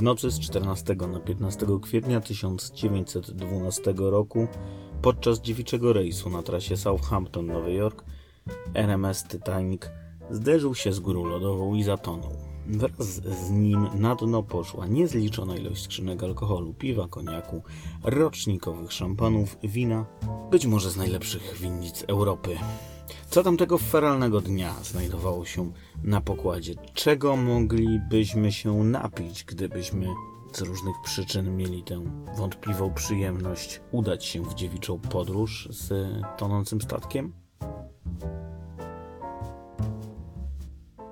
W nocy z 14 na 15 kwietnia 1912 roku podczas dziewiczego rejsu na trasie Southampton-Nowy Jork RMS Titanic zderzył się z górą lodową i zatonął. Wraz z nim na dno poszła niezliczona ilość skrzynek alkoholu, piwa, koniaku, rocznikowych szampanów, wina, być może z najlepszych winnic Europy. Co tamtego feralnego dnia znajdowało się na pokładzie? Czego moglibyśmy się napić, gdybyśmy z różnych przyczyn mieli tę wątpliwą przyjemność udać się w dziewiczą podróż z tonącym statkiem?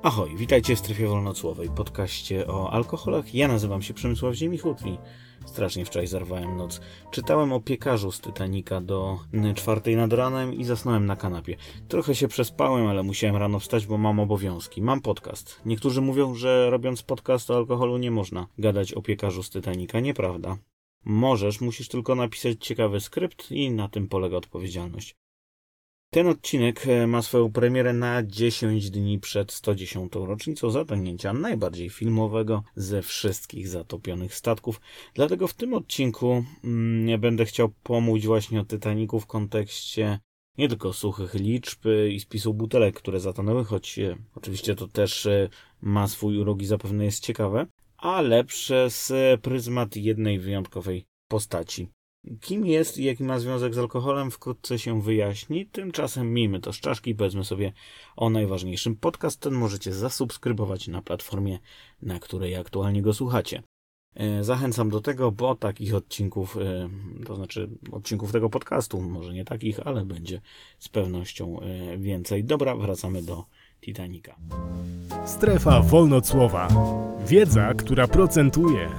Ahoj, witajcie w strefie wolnocłowej, podcaście o alkoholach. Ja nazywam się Przemysław Ziemichut i strasznie wczoraj zarwałem noc. Czytałem o piekarzu z Titanica do czwartej nad ranem i zasnąłem na kanapie. Trochę się przespałem, ale musiałem rano wstać, bo mam obowiązki. Mam podcast. Niektórzy mówią, że robiąc podcast o alkoholu nie można gadać o piekarzu z Titanica. Nieprawda. Możesz, musisz tylko napisać ciekawy skrypt i na tym polega odpowiedzialność. Ten odcinek e, ma swoją premierę na 10 dni przed 110. rocznicą zatonięcia najbardziej filmowego ze wszystkich zatopionych statków. Dlatego w tym odcinku mm, będę chciał pomówić właśnie o Titaniku w kontekście nie tylko suchych liczb i spisu butelek, które zatonęły, choć e, oczywiście to też e, ma swój urok i zapewne jest ciekawe, ale przez pryzmat jednej wyjątkowej postaci. Kim jest i jaki ma związek z alkoholem, wkrótce się wyjaśni. Tymczasem miejmy to z czaszki, powiedzmy sobie o najważniejszym. Podcast ten możecie zasubskrybować na platformie, na której aktualnie go słuchacie. E, zachęcam do tego, bo takich odcinków, e, to znaczy odcinków tego podcastu, może nie takich, ale będzie z pewnością e, więcej. Dobra, wracamy do Titanica. Strefa wolnocłowa. Wiedza, która procentuje.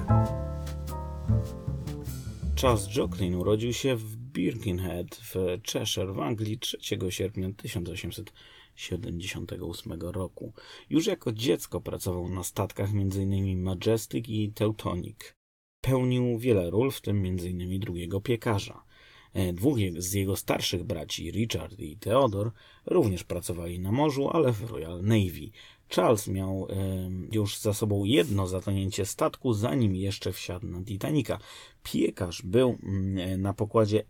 Charles Jocelyn urodził się w Birkenhead w Cheshire w Anglii 3 sierpnia 1878 roku. Już jako dziecko pracował na statkach m.in. Majestic i Teutonic. Pełnił wiele ról, w tym m.in. drugiego piekarza. E, dwóch z jego starszych braci, Richard i Theodor, również pracowali na morzu, ale w Royal Navy. Charles miał e, już za sobą jedno zatonięcie statku, zanim jeszcze wsiadł na Titanica. Piekarz był mm, na pokładzie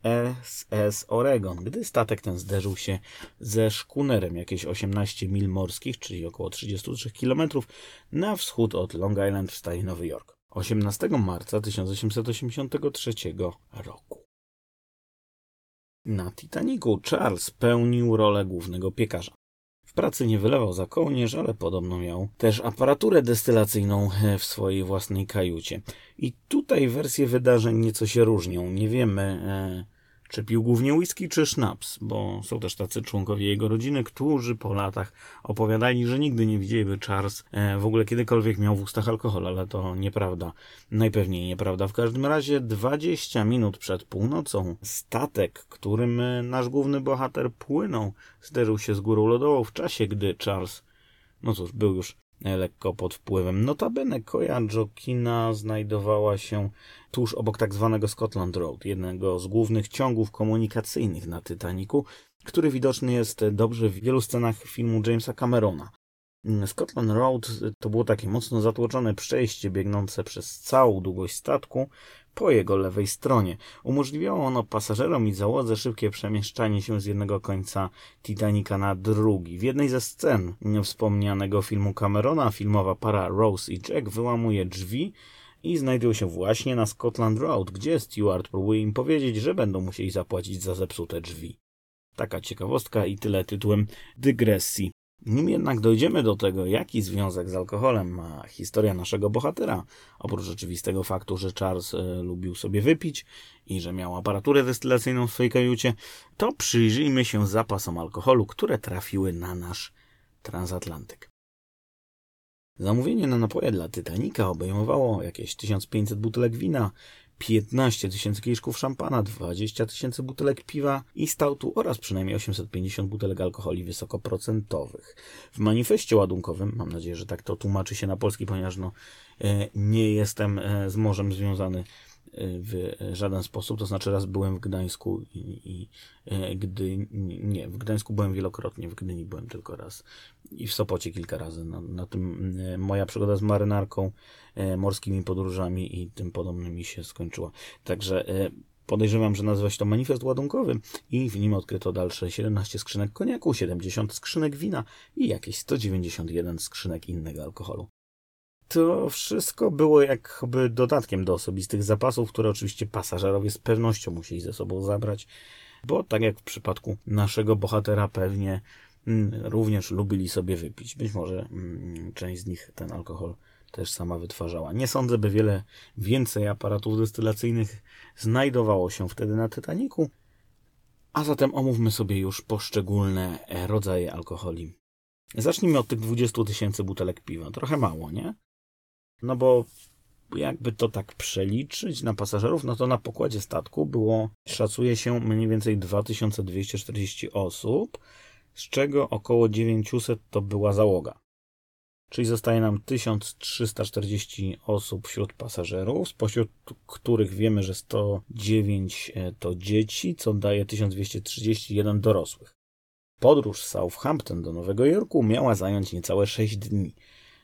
SS Oregon, gdy statek ten zderzył się ze szkunerem jakieś 18 mil morskich, czyli około 33 km na wschód od Long Island w stanie Nowy Jork. 18 marca 1883 roku. Na Titanicu Charles pełnił rolę głównego piekarza. W pracy nie wylewał za kołnierz, ale podobno miał też aparaturę destylacyjną w swojej własnej kajucie. I tutaj wersje wydarzeń nieco się różnią. Nie wiemy, e, czy pił głównie whisky, czy sznaps, bo są też tacy członkowie jego rodziny, którzy po latach opowiadali, że nigdy nie widzieli, by Charles e, w ogóle kiedykolwiek miał w ustach alkohol, ale to nieprawda. Najpewniej nieprawda. W każdym razie 20 minut przed północą statek, którym nasz główny bohater płynął, zderzył się z górą lodową w czasie, gdy Charles, no cóż, był już lekko pod wpływem. Notabene koja Jokina znajdowała się tuż obok tak zwanego Scotland Road, jednego z głównych ciągów komunikacyjnych na Titanicu, który widoczny jest dobrze w wielu scenach filmu Jamesa Camerona. Scotland Road to było takie mocno zatłoczone przejście biegnące przez całą długość statku, po jego lewej stronie. Umożliwiało ono pasażerom i załodze szybkie przemieszczanie się z jednego końca Titanica na drugi. W jednej ze scen wspomnianego filmu Camerona filmowa para Rose i Jack wyłamuje drzwi i znajdują się właśnie na Scotland Road, gdzie Stewart próbuje im powiedzieć, że będą musieli zapłacić za zepsute drzwi. Taka ciekawostka i tyle tytułem dygresji. Nim jednak dojdziemy do tego, jaki związek z alkoholem ma historia naszego bohatera, oprócz oczywistego faktu, że Charles e, lubił sobie wypić i że miał aparaturę destylacyjną w swojej kajucie, to przyjrzyjmy się zapasom alkoholu, które trafiły na nasz transatlantyk. Zamówienie na napoje dla Titanica obejmowało jakieś 1500 butelek wina, 15 tysięcy kieliszków szampana, 20 tysięcy butelek piwa i stautu oraz przynajmniej 850 butelek alkoholi wysokoprocentowych. W manifestie ładunkowym, mam nadzieję, że tak to tłumaczy się na polski, ponieważ no, e, nie jestem e, z morzem związany w żaden sposób. To znaczy, raz byłem w Gdańsku i, i gdy nie, w Gdańsku byłem wielokrotnie, w Gdyni byłem tylko raz i w Sopocie kilka razy. Na, na tym moja przygoda z marynarką, morskimi podróżami i tym podobnymi się skończyła. Także Podejrzewam, że nazywa się to manifest ładunkowy i w nim odkryto dalsze 17 skrzynek koniaku, 70 skrzynek wina i jakieś 191 skrzynek innego alkoholu. To wszystko było jakby dodatkiem do osobistych zapasów, które oczywiście pasażerowie z pewnością musieli ze sobą zabrać, bo tak jak w przypadku naszego bohatera pewnie mm, również lubili sobie wypić. Być może mm, część z nich ten alkohol też sama wytwarzała. Nie sądzę, by wiele więcej aparatów destylacyjnych znajdowało się wtedy na Titaniku. A zatem omówmy sobie już poszczególne rodzaje alkoholi. Zacznijmy od tych 20 tysięcy butelek piwa. Trochę mało, nie? No bo jakby to tak przeliczyć na pasażerów, no to na pokładzie statku było, szacuje się, mniej więcej 2240 osób, z czego około 900 to była załoga. Czyli zostaje nam 1340 osób wśród pasażerów, spośród których wiemy, że 109 e, to dzieci, co daje 1231 dorosłych. Podróż z Southampton do Nowego Jorku miała zająć niecałe 6 dni.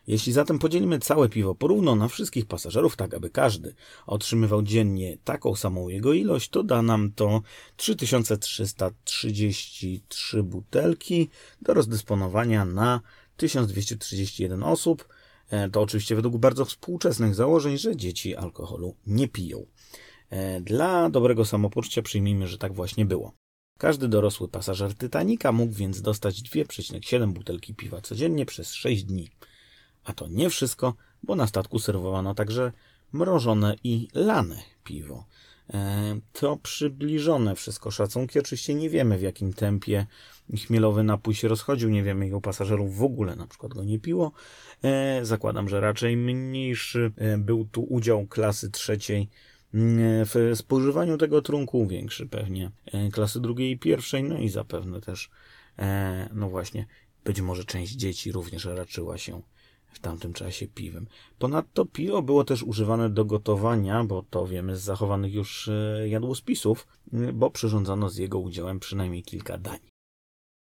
Jeśli zatem podzielimy całe piwo porówno na wszystkich pasażerów, tak aby każdy otrzymywał dziennie taką samą jego ilość, to da nam to 3333 butelki do rozdysponowania na 1231 osób. E, to oczywiście według bardzo współczesnych założeń, że dzieci alkoholu nie piją. E, dla dobrego samopoczucia przyjmijmy, że tak właśnie było. Każdy dorosły pasażer Titanica mógł więc dostać 2,7 butelki piwa codziennie przez 6 dni. A to nie wszystko, bo na statku serwowano także mrożone i lane piwo. E, to przybliżone wszystko szacunki. Oczywiście nie wiemy w jakim tempie chmielowy napój się rozchodził, nie wiemy ilu pasażerów w ogóle na przykład go nie piło. E, zakładam, że raczej mniejszy e, był tu udział klasy trzeciej w spożywaniu tego trunku, większy pewnie klasy drugiej i pierwszej, no i zapewne też, no właśnie, być może część dzieci również raczyła się w tamtym czasie piwem. Ponadto piwo było też używane do gotowania, bo to wiemy z zachowanych już e, jadłospisów, e, bo przyrządzano z jego udziałem przynajmniej kilka dań.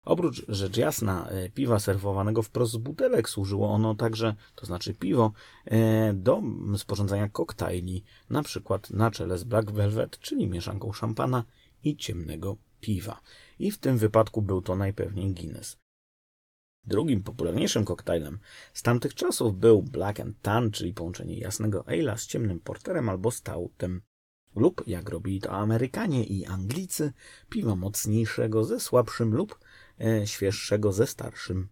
Oprócz rzecz jasna e, piwa serwowanego wprost z butelek służyło ono także, to znaczy piwo, do sporządzania koktajli, na przykład na czele z Black Velvet, czyli mieszanką szampana i ciemnego piwa. I w tym wypadku był to najpewniej Guinness. Drugim popularniejszym koktajlem z tamtych czasów był Black and Tan, czyli połączenie jasnego ale'a z ciemnym porterem albo stoutem. Lub, jak robili to Amerykanie i Anglicy, piwa mocniejszego ze słabszym lub e, świeższego ze starszym.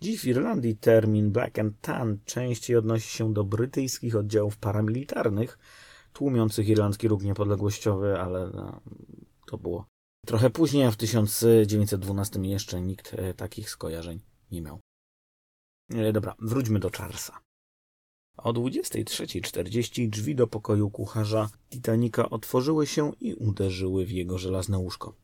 Dziś w Irlandii termin Black and Tan częściej odnosi się do brytyjskich oddziałów paramilitarnych, tłumiących irlandzki ruch niepodległościowy, ale no, to było Trochę później, a w 1912 jeszcze nikt e, takich skojarzeń miał. E, dobra, wróćmy do Charlesa. O 23.40 drzwi do pokoju kucharza Titanika otworzyły się i uderzyły w jego żelazne łóżko.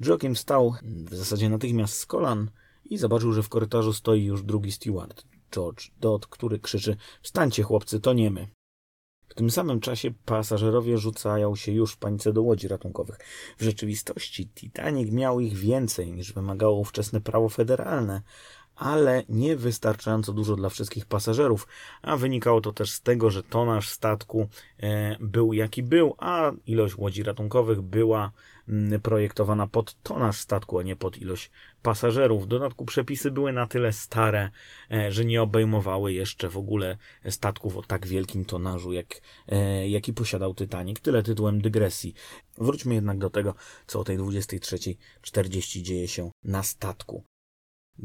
Jokiem wstał w zasadzie natychmiast z kolan i zobaczył, że w korytarzu stoi już drugi steward, George Dodd, który krzyczy Wstańcie chłopcy, to nie my. W tym samym czasie pasażerowie rzucają się już w panice do łodzi ratunkowych. W rzeczywistości Titanic miał ich więcej niż wymagało ówczesne prawo federalne, ale nie wystarczająco dużo dla wszystkich pasażerów, a wynikało to też z tego, że tonaż statku e, był jaki był, a ilość łodzi ratunkowych była projektowana pod tonaż statku, a nie pod ilość pasażerów. W dodatku przepisy były na tyle stare, e, że nie obejmowały jeszcze w ogóle statków o tak wielkim tonażu, jak, e, jaki posiadał Titanic. Tyle tytułem dygresji. Wróćmy jednak do tego, co o tej 23.40 dzieje się na statku.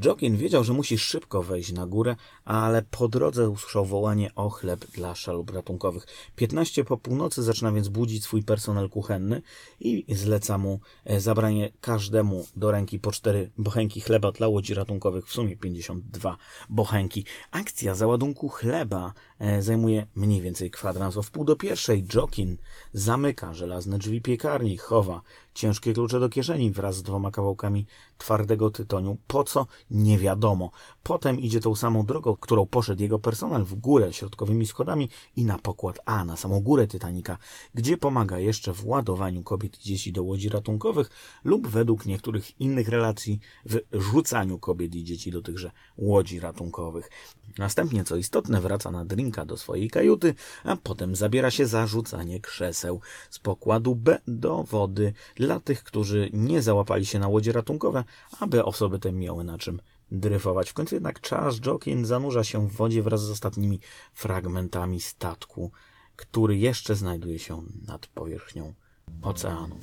Jokin wiedział, że musi szybko wejść na górę, ale po drodze usłyszał wołanie o chleb dla szalup ratunkowych. 15 po północy zaczyna więc budzić swój personel kuchenny i zleca mu e, zabranie każdemu do ręki po cztery bochenki chleba dla łodzi ratunkowych, w sumie 52 bochenki. Akcja załadunku chleba e, zajmuje mniej więcej kwadrans. O wpół do pierwszej Jokin zamyka żelazne drzwi piekarni, chowa ciężkie klucze do kieszeni wraz z dwoma kawałkami twardego tytoniu. Po co? Nie wiadomo. Potem idzie tą samą drogą, którą poszedł jego personel w górę środkowymi schodami i na pokład A, na samą górę Titanika, gdzie pomaga jeszcze w ładowaniu kobiet i dzieci do łodzi ratunkowych lub według niektórych innych relacji w rzucaniu kobiet i dzieci do tychże łodzi ratunkowych. Następnie, co istotne, wraca na drinka do swojej kajuty, a potem zabiera się za rzucanie krzeseł z pokładu B do wody dla tych, którzy nie załapali się na łodzie ratunkowe, aby osoby te miały na czym dryfować. W końcu jednak Charles Jokin zanurza się w wodzie wraz z ostatnimi fragmentami statku, który jeszcze znajduje się nad powierzchnią oceanu.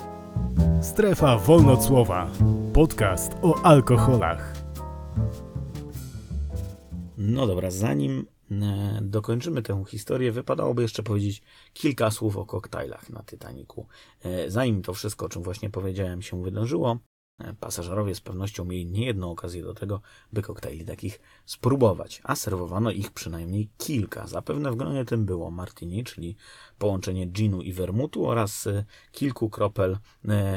Strefa Wolnocłowa. Podcast o alkoholach. No dobra, zanim dokończymy tę historię, wypadałoby jeszcze powiedzieć kilka słów o koktajlach na Titaniku. E, zanim to wszystko, o czym właśnie powiedziałem, się wydarzyło, e, pasażerowie z pewnością mieli niejedną okazję do tego, by koktajli takich spróbować, a serwowano ich przynajmniej kilka. Zapewne w gronie tym było martini, czyli połączenie ginu i wermutu oraz kilku kropel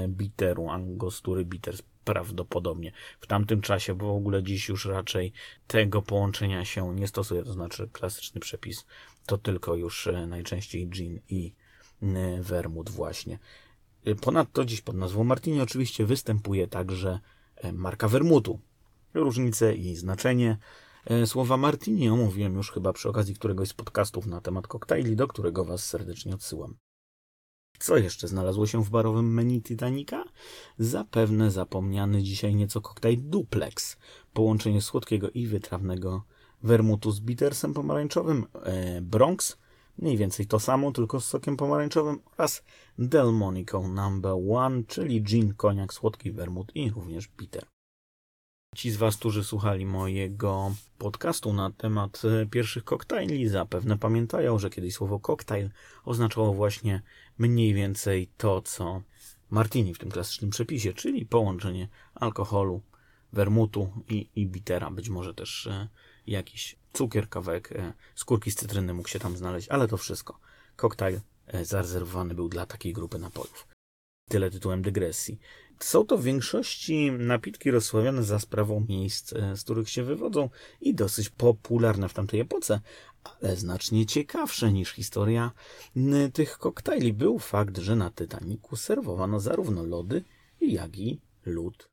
bitteru, angostury bitter prawdopodobnie w tamtym czasie, bo w ogóle dziś już raczej tego połączenia się nie stosuje, to znaczy klasyczny przepis to tylko już e, najczęściej gin i e, vermouth właśnie. E, ponadto dziś pod nazwą Martini oczywiście występuje także marka wermutu. Różnice i znaczenie słowa Martini omówiłem już chyba przy okazji któregoś z podcastów na temat koktajli, do którego Was serdecznie odsyłam. Co jeszcze znalazło się w barowym menu Titanica? Zapewne zapomniany dzisiaj nieco koktajl Duplex. Połączenie słodkiego i wytrawnego wermutu z bittersem pomarańczowym e, Bronx. Mniej więcej to samo, tylko z sokiem pomarańczowym oraz Delmonico Number One, czyli gin, koniak, słodki wermut i również bitter. Ci z Was, którzy słuchali mojego podcastu na temat e, pierwszych koktajli, zapewne pamiętają, że kiedyś słowo koktajl oznaczało właśnie mniej więcej to, co martini w tym klasycznym przepisie, czyli połączenie alkoholu, wermutu i, i bitera. Być może też e, jakiś cukier, kawałek e, skórki z cytryny mógł się tam znaleźć, ale to wszystko. Koktajl zarezerwowany był dla takiej grupy napojów. Tyle tytułem dygresji. Są to w większości napitki rozsławione za sprawą miejsc, e, z których się wywodzą i dosyć popularne w tamtej epoce, ale znacznie ciekawsze niż historia tych koktajli był fakt, że na Titaniku serwowano zarówno lody, jak i lód.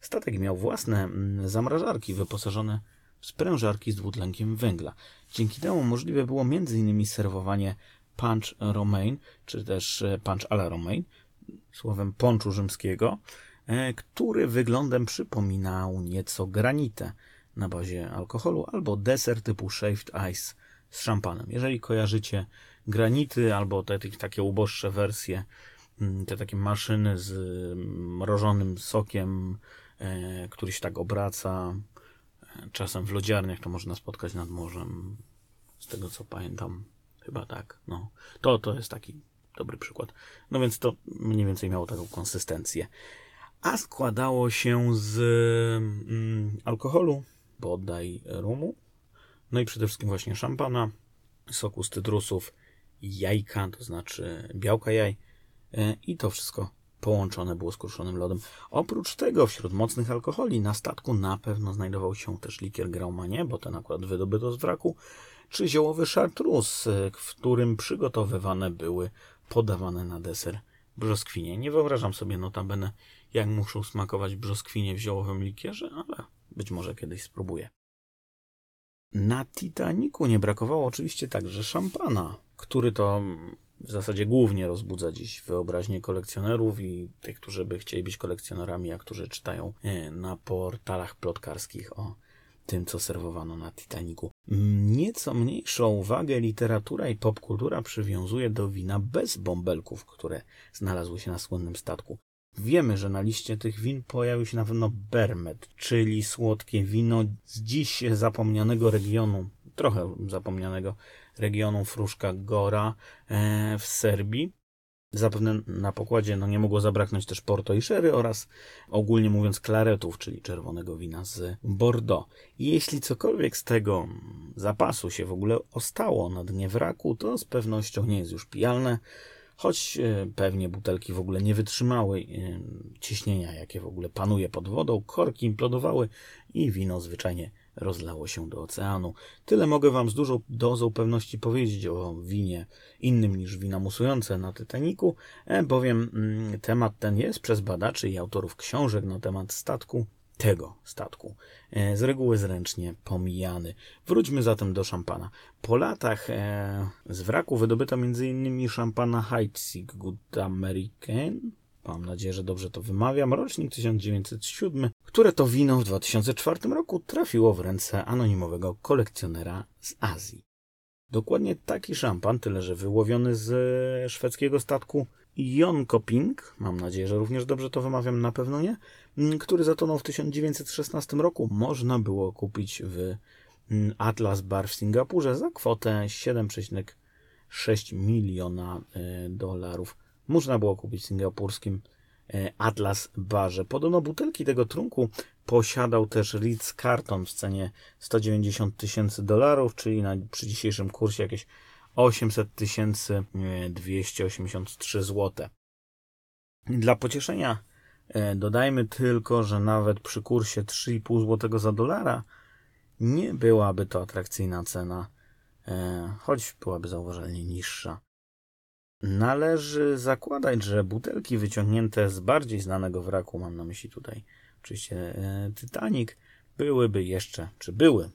Statek miał własne zamrażarki wyposażone w sprężarki z dwutlenkiem węgla. Dzięki temu możliwe było m.in. serwowanie punch romaine, czy też e, punch à la romaine, słowem ponczu rzymskiego, e, który wyglądem przypominał nieco granitę na bazie alkoholu albo deser typu shaved ice z szampanem. Jeżeli kojarzycie granity albo te takie uboższe wersje, mm, te takie maszyny z mrożonym sokiem, e, który się tak obraca, e, czasem w lodziarniach to można spotkać nad morzem, z tego co pamiętam, chyba tak, no. To, to jest taki dobry przykład. No więc to mniej więcej miało taką konsystencję. A składało się z mm, alkoholu, bodaj rumu, no i przede wszystkim właśnie szampana, soku z cytrusów, jajka, to znaczy białka jaj e, i to wszystko połączone było z kruszonym lodem. Oprócz tego wśród mocnych alkoholi na statku na pewno znajdował się też likier Graumanie, bo ten akurat wydobyto z wraku, czy ziołowy chartreuse, w którym przygotowywane były podawane na deser brzoskwinie. Nie wyobrażam sobie notabene, jak muszą smakować brzoskwinie w ziołowym likierze, ale być może kiedyś spróbuję. Na Titaniku nie brakowało oczywiście także szampana, który to w zasadzie głównie rozbudza dziś wyobraźnię kolekcjonerów i tych, którzy by chcieli być kolekcjonerami, a którzy czytają e, na portalach plotkarskich o tym, co serwowano na Titaniku. Nieco mniejszą uwagę literatura i popkultura przywiązuje do wina bez bąbelków, które znalazły się na słynnym statku. Wiemy, że na liście tych win pojawił się na pewno Bermet, czyli słodkie wino z dziś zapomnianego regionu, trochę zapomnianego regionu Fruszka Gora e, w Serbii. Zapewne na pokładzie no, nie mogło zabraknąć też Porto i Sherry oraz ogólnie mówiąc klaretów, czyli czerwonego wina z Bordeaux. Jeśli cokolwiek z tego zapasu się w ogóle ostało na dnie wraku, to z pewnością nie jest już pijalne, choć e, pewnie butelki w ogóle nie wytrzymały e, ciśnienia, jakie w ogóle panuje pod wodą, korki implodowały i wino zwyczajnie rozlało się do oceanu. Tyle mogę Wam z dużą dozą pewności powiedzieć o winie innym niż wina musujące na Titaniku, e, bowiem mm, temat ten jest przez badaczy i autorów książek na temat statku tego statku, e, z reguły zręcznie pomijany. Wróćmy zatem do szampana. Po latach e, z wraku wydobyto m.in. szampana Heidsieck Good American, mam nadzieję, że dobrze to wymawiam, rocznik 1907, które to wino w 2004 roku trafiło w ręce anonimowego kolekcjonera z Azji. Dokładnie taki szampan, tyle że wyłowiony z szwedzkiego statku Jonkoping, mam nadzieję, że również dobrze to wymawiam, na pewno nie, mm, który zatonął w 1916 roku, można było kupić w mm, Atlas Bar w Singapurze za kwotę 7,6 miliona e, dolarów. Można było kupić w singapurskim e, Atlas Barze. Podobno butelki tego trunku posiadał też Ritz Carton w cenie 190 tysięcy dolarów, czyli na, przy dzisiejszym kursie jakieś 800 tysięcy 283 zł. Dla pocieszenia e, dodajmy tylko, że nawet przy kursie 3,5 zł za dolara nie byłaby to atrakcyjna cena, e, choć byłaby zauważalnie niższa. Należy zakładać, że butelki wyciągnięte z bardziej znanego wraku, mam na myśli tutaj oczywiście e, Titanic, byłyby jeszcze, czy były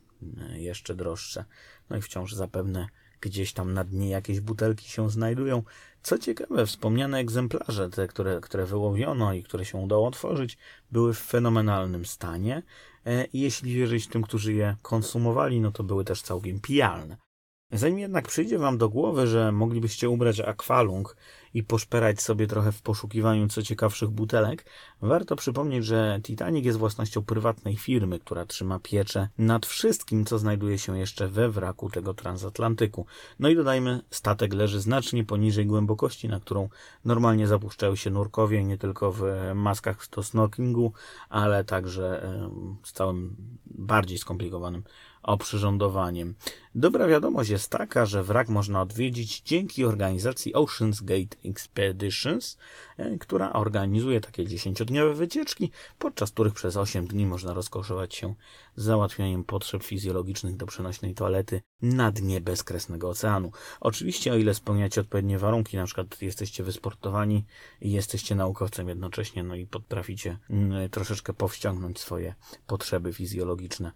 jeszcze droższe. No i wciąż zapewne gdzieś tam na dnie jakieś butelki się znajdują. Co ciekawe, wspomniane egzemplarze, te, które, które wyłowiono i które się udało otworzyć, były w fenomenalnym stanie. E, jeśli wierzyć tym, którzy je konsumowali, no to były też całkiem pijalne. Zanim jednak przyjdzie Wam do głowy, że moglibyście ubrać akwalung i poszperać sobie trochę w poszukiwaniu co ciekawszych butelek, warto przypomnieć, że Titanic jest własnością prywatnej firmy, która trzyma pieczę nad wszystkim, co znajduje się jeszcze we wraku tego transatlantyku. No i dodajmy, statek leży znacznie poniżej głębokości, na którą normalnie zapuszczają się nurkowie, nie tylko w maskach do snorkelingu, ale także z całym bardziej skomplikowanym oprzyrządowaniem. Dobra wiadomość jest taka, że wrak można odwiedzić dzięki organizacji Ocean's Gate Expeditions, e, która organizuje takie dziesięciodniowe wycieczki, podczas których przez 8 dni można rozkoszować się załatwianiem potrzeb fizjologicznych do przenośnej toalety na dnie bezkresnego oceanu. Oczywiście, o ile spełniacie odpowiednie warunki, na przykład jesteście wysportowani i jesteście naukowcem jednocześnie, no i potraficie mm, troszeczkę powściągnąć swoje potrzeby fizjologiczne.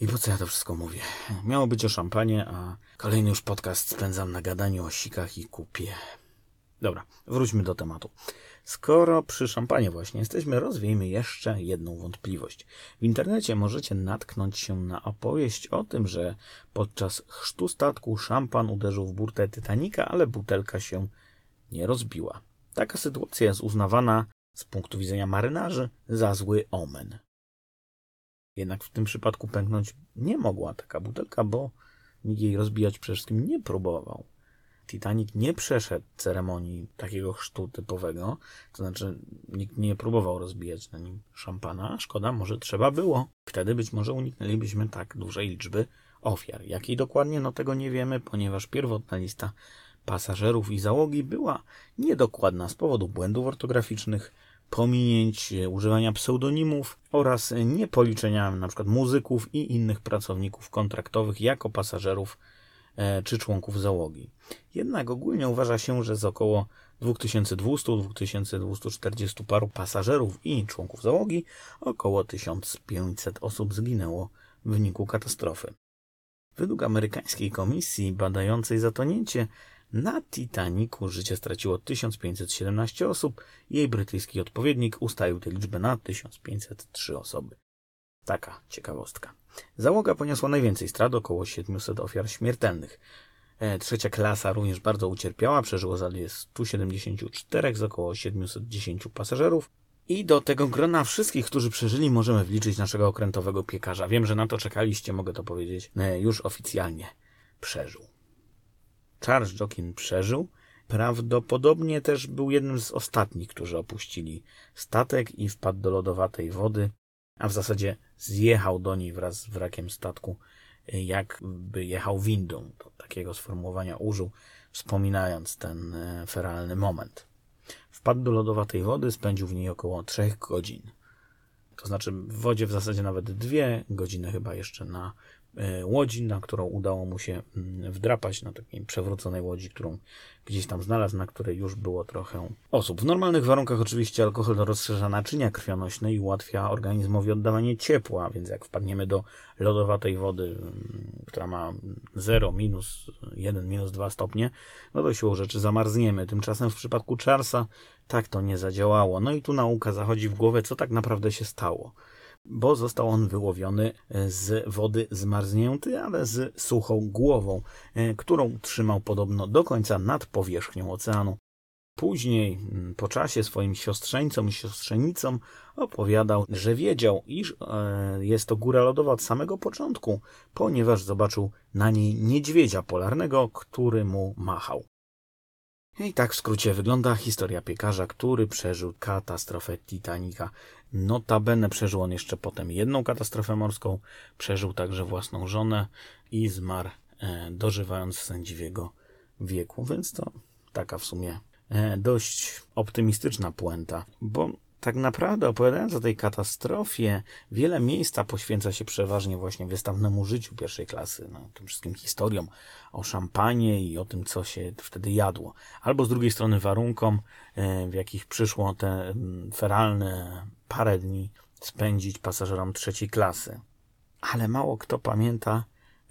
I po co ja to wszystko mówię? Miało być o szampanie, a kolejny już podcast spędzam na gadaniu o sikach i kupie. Dobra, wróćmy do tematu. Skoro przy szampanie właśnie jesteśmy, rozwiejmy jeszcze jedną wątpliwość. W internecie możecie natknąć się na opowieść o tym, że podczas chrztu statku szampan uderzył w burtę Titanica, ale butelka się nie rozbiła. Taka sytuacja jest uznawana z punktu widzenia marynarzy za zły omen. Jednak w tym przypadku pęknąć nie mogła taka butelka, bo nikt jej rozbijać przede wszystkim nie próbował. Titanic nie przeszedł ceremonii takiego chrztu typowego, to znaczy nikt nie próbował rozbijać na nim szampana. Szkoda, może trzeba było. Wtedy być może uniknęlibyśmy tak dużej liczby ofiar. Jakiej dokładnie, no tego nie wiemy, ponieważ pierwotna lista pasażerów i załogi była niedokładna z powodu błędów ortograficznych, pominięć e, używania pseudonimów oraz niepoliczenia np. muzyków i innych pracowników kontraktowych jako pasażerów e, czy członków załogi. Jednak ogólnie uważa się, że z około 2200-2240 paru pasażerów i członków załogi około 1500 osób zginęło w wyniku katastrofy. Według amerykańskiej komisji badającej zatonięcie na Titanicu życie straciło 1517 osób, jej brytyjski odpowiednik ustalił tę liczbę na 1503 osoby. Taka ciekawostka. Załoga poniosła najwięcej strat, około 700 ofiar śmiertelnych. E, trzecia klasa również bardzo ucierpiała, przeżyło zaledwie 174 z około 710 pasażerów. I do tego grona wszystkich, którzy przeżyli, możemy wliczyć naszego okrętowego piekarza. Wiem, że na to czekaliście, mogę to powiedzieć, e, już oficjalnie przeżył. Charles Jokin przeżył. Prawdopodobnie też był jednym z ostatnich, którzy opuścili statek i wpadł do lodowatej wody, a w zasadzie zjechał do niej wraz z wrakiem statku, jakby jechał windą. To tak takiego sformułowania użył, wspominając ten e, feralny moment. Wpadł do lodowatej wody, spędził w niej około 3 godzin. To znaczy w wodzie w zasadzie nawet dwie godziny chyba jeszcze na łodzi, na którą udało mu się mm, wdrapać, na takiej przewróconej łodzi, którą gdzieś tam znalazł, na której już było trochę osób. W normalnych warunkach oczywiście alkohol rozszerza naczynia krwionośne i ułatwia organizmowi oddawanie ciepła, więc jak wpadniemy do lodowatej wody, mm, która ma 0, minus 1, minus 2 stopnie, no to siłą rzeczy zamarzniemy. Tymczasem w przypadku Charlesa tak to nie zadziałało. No i tu nauka zachodzi w głowę, co tak naprawdę się stało bo został on wyłowiony z wody zmarznięty, ale z suchą głową, e, którą trzymał podobno do końca nad powierzchnią oceanu. Później, po czasie, swoim siostrzeńcom i siostrzenicom opowiadał, że wiedział, iż e, jest to góra lodowa od samego początku, ponieważ zobaczył na niej niedźwiedzia polarnego, który mu machał. I tak w skrócie wygląda historia piekarza, który przeżył katastrofę Titanica. Notabene przeżył on jeszcze potem jedną katastrofę morską, przeżył także własną żonę i zmarł e, dożywając sędziwego wieku, więc to taka w sumie e, dość optymistyczna puenta, bo tak naprawdę opowiadając o tej katastrofie, wiele miejsca poświęca się przeważnie właśnie wystawnemu życiu pierwszej klasy, no, tym wszystkim historiom o szampanie i o tym, co się wtedy jadło. Albo z drugiej strony warunkom, e, w jakich przyszło te mm, feralne parę dni spędzić pasażerom trzeciej klasy. Ale mało kto pamięta,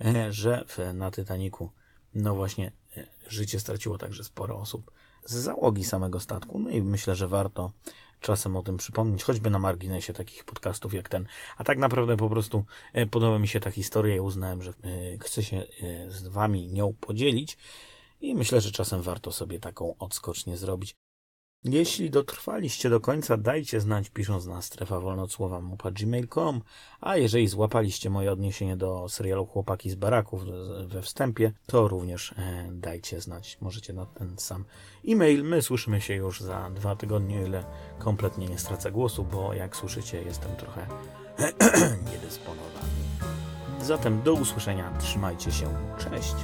e, że na Titaniku, no właśnie, e, życie straciło także sporo osób z załogi samego statku. No i myślę, że warto czasem o tym przypomnieć, choćby na marginesie takich podcastów jak ten. A tak naprawdę po prostu e, podoba mi się ta historia i uznałem, że chcę się z wami nią podzielić i myślę, że czasem warto sobie taką odskocznię zrobić. Jeśli dotrwaliście do końca, dajcie znać pisząc na strefa wolnocłowa gmail.com, a jeżeli złapaliście moje odniesienie do serialu Chłopaki z baraków we wstępie, to również e, dajcie znać. Możecie na ten sam e-mail. My słyszymy się już za dwa tygodnie, ile kompletnie nie stracę głosu, bo jak słyszycie jestem trochę niedysponowany. Zatem do usłyszenia, trzymajcie się, cześć.